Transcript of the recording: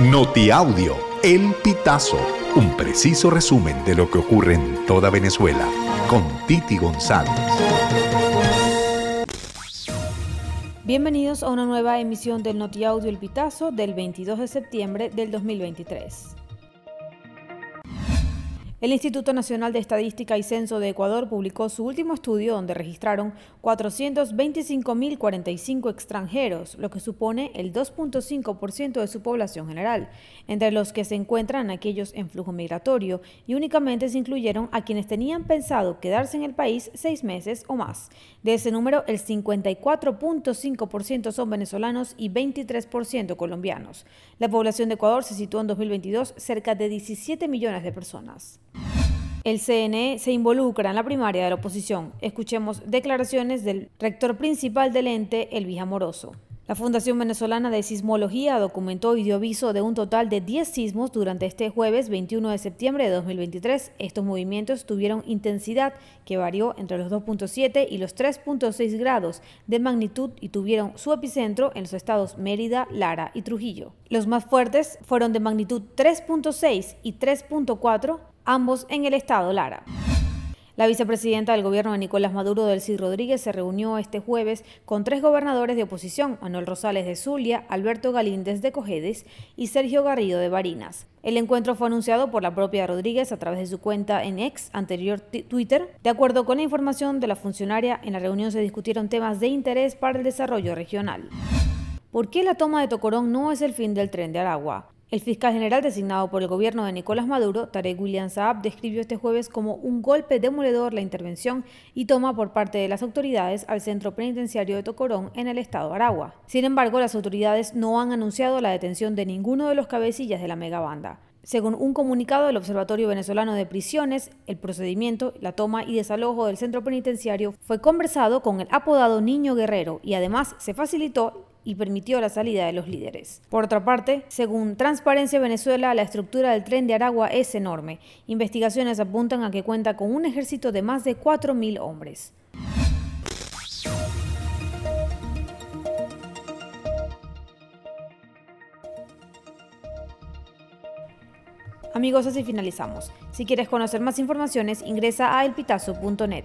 Notiaudio, El Pitazo, un preciso resumen de lo que ocurre en toda Venezuela, con Titi González. Bienvenidos a una nueva emisión del Notiaudio El Pitazo del 22 de septiembre del 2023. El Instituto Nacional de Estadística y Censo de Ecuador publicó su último estudio donde registraron 425.045 extranjeros, lo que supone el 2.5% de su población general, entre los que se encuentran aquellos en flujo migratorio y únicamente se incluyeron a quienes tenían pensado quedarse en el país seis meses o más. De ese número, el 54.5% son venezolanos y 23% colombianos. La población de Ecuador se situó en 2022 cerca de 17 millones de personas. El CNE se involucra en la primaria de la oposición. Escuchemos declaraciones del rector principal del ente, Elvija Amoroso. La Fundación Venezolana de Sismología documentó y dio aviso de un total de 10 sismos durante este jueves 21 de septiembre de 2023. Estos movimientos tuvieron intensidad que varió entre los 2.7 y los 3.6 grados de magnitud y tuvieron su epicentro en los estados Mérida, Lara y Trujillo. Los más fuertes fueron de magnitud 3.6 y 3.4 ambos en el estado Lara. La vicepresidenta del gobierno de Nicolás Maduro del Cid Rodríguez se reunió este jueves con tres gobernadores de oposición, Manuel Rosales de Zulia, Alberto Galíndez de Cojedes y Sergio Garrido de Barinas. El encuentro fue anunciado por la propia Rodríguez a través de su cuenta en ex, anterior Twitter. De acuerdo con la información de la funcionaria, en la reunión se discutieron temas de interés para el desarrollo regional. ¿Por qué la toma de Tocorón no es el fin del tren de Aragua? El fiscal general designado por el gobierno de Nicolás Maduro, Tarek William Saab, describió este jueves como un golpe demoledor la intervención y toma por parte de las autoridades al centro penitenciario de Tocorón en el estado Aragua. Sin embargo, las autoridades no han anunciado la detención de ninguno de los cabecillas de la megabanda. Según un comunicado del Observatorio Venezolano de Prisiones, el procedimiento, la toma y desalojo del centro penitenciario fue conversado con el apodado Niño Guerrero y además se facilitó y permitió la salida de los líderes. Por otra parte, según Transparencia Venezuela, la estructura del tren de Aragua es enorme. Investigaciones apuntan a que cuenta con un ejército de más de 4.000 hombres. Amigos, así finalizamos. Si quieres conocer más informaciones, ingresa a elpitazo.net.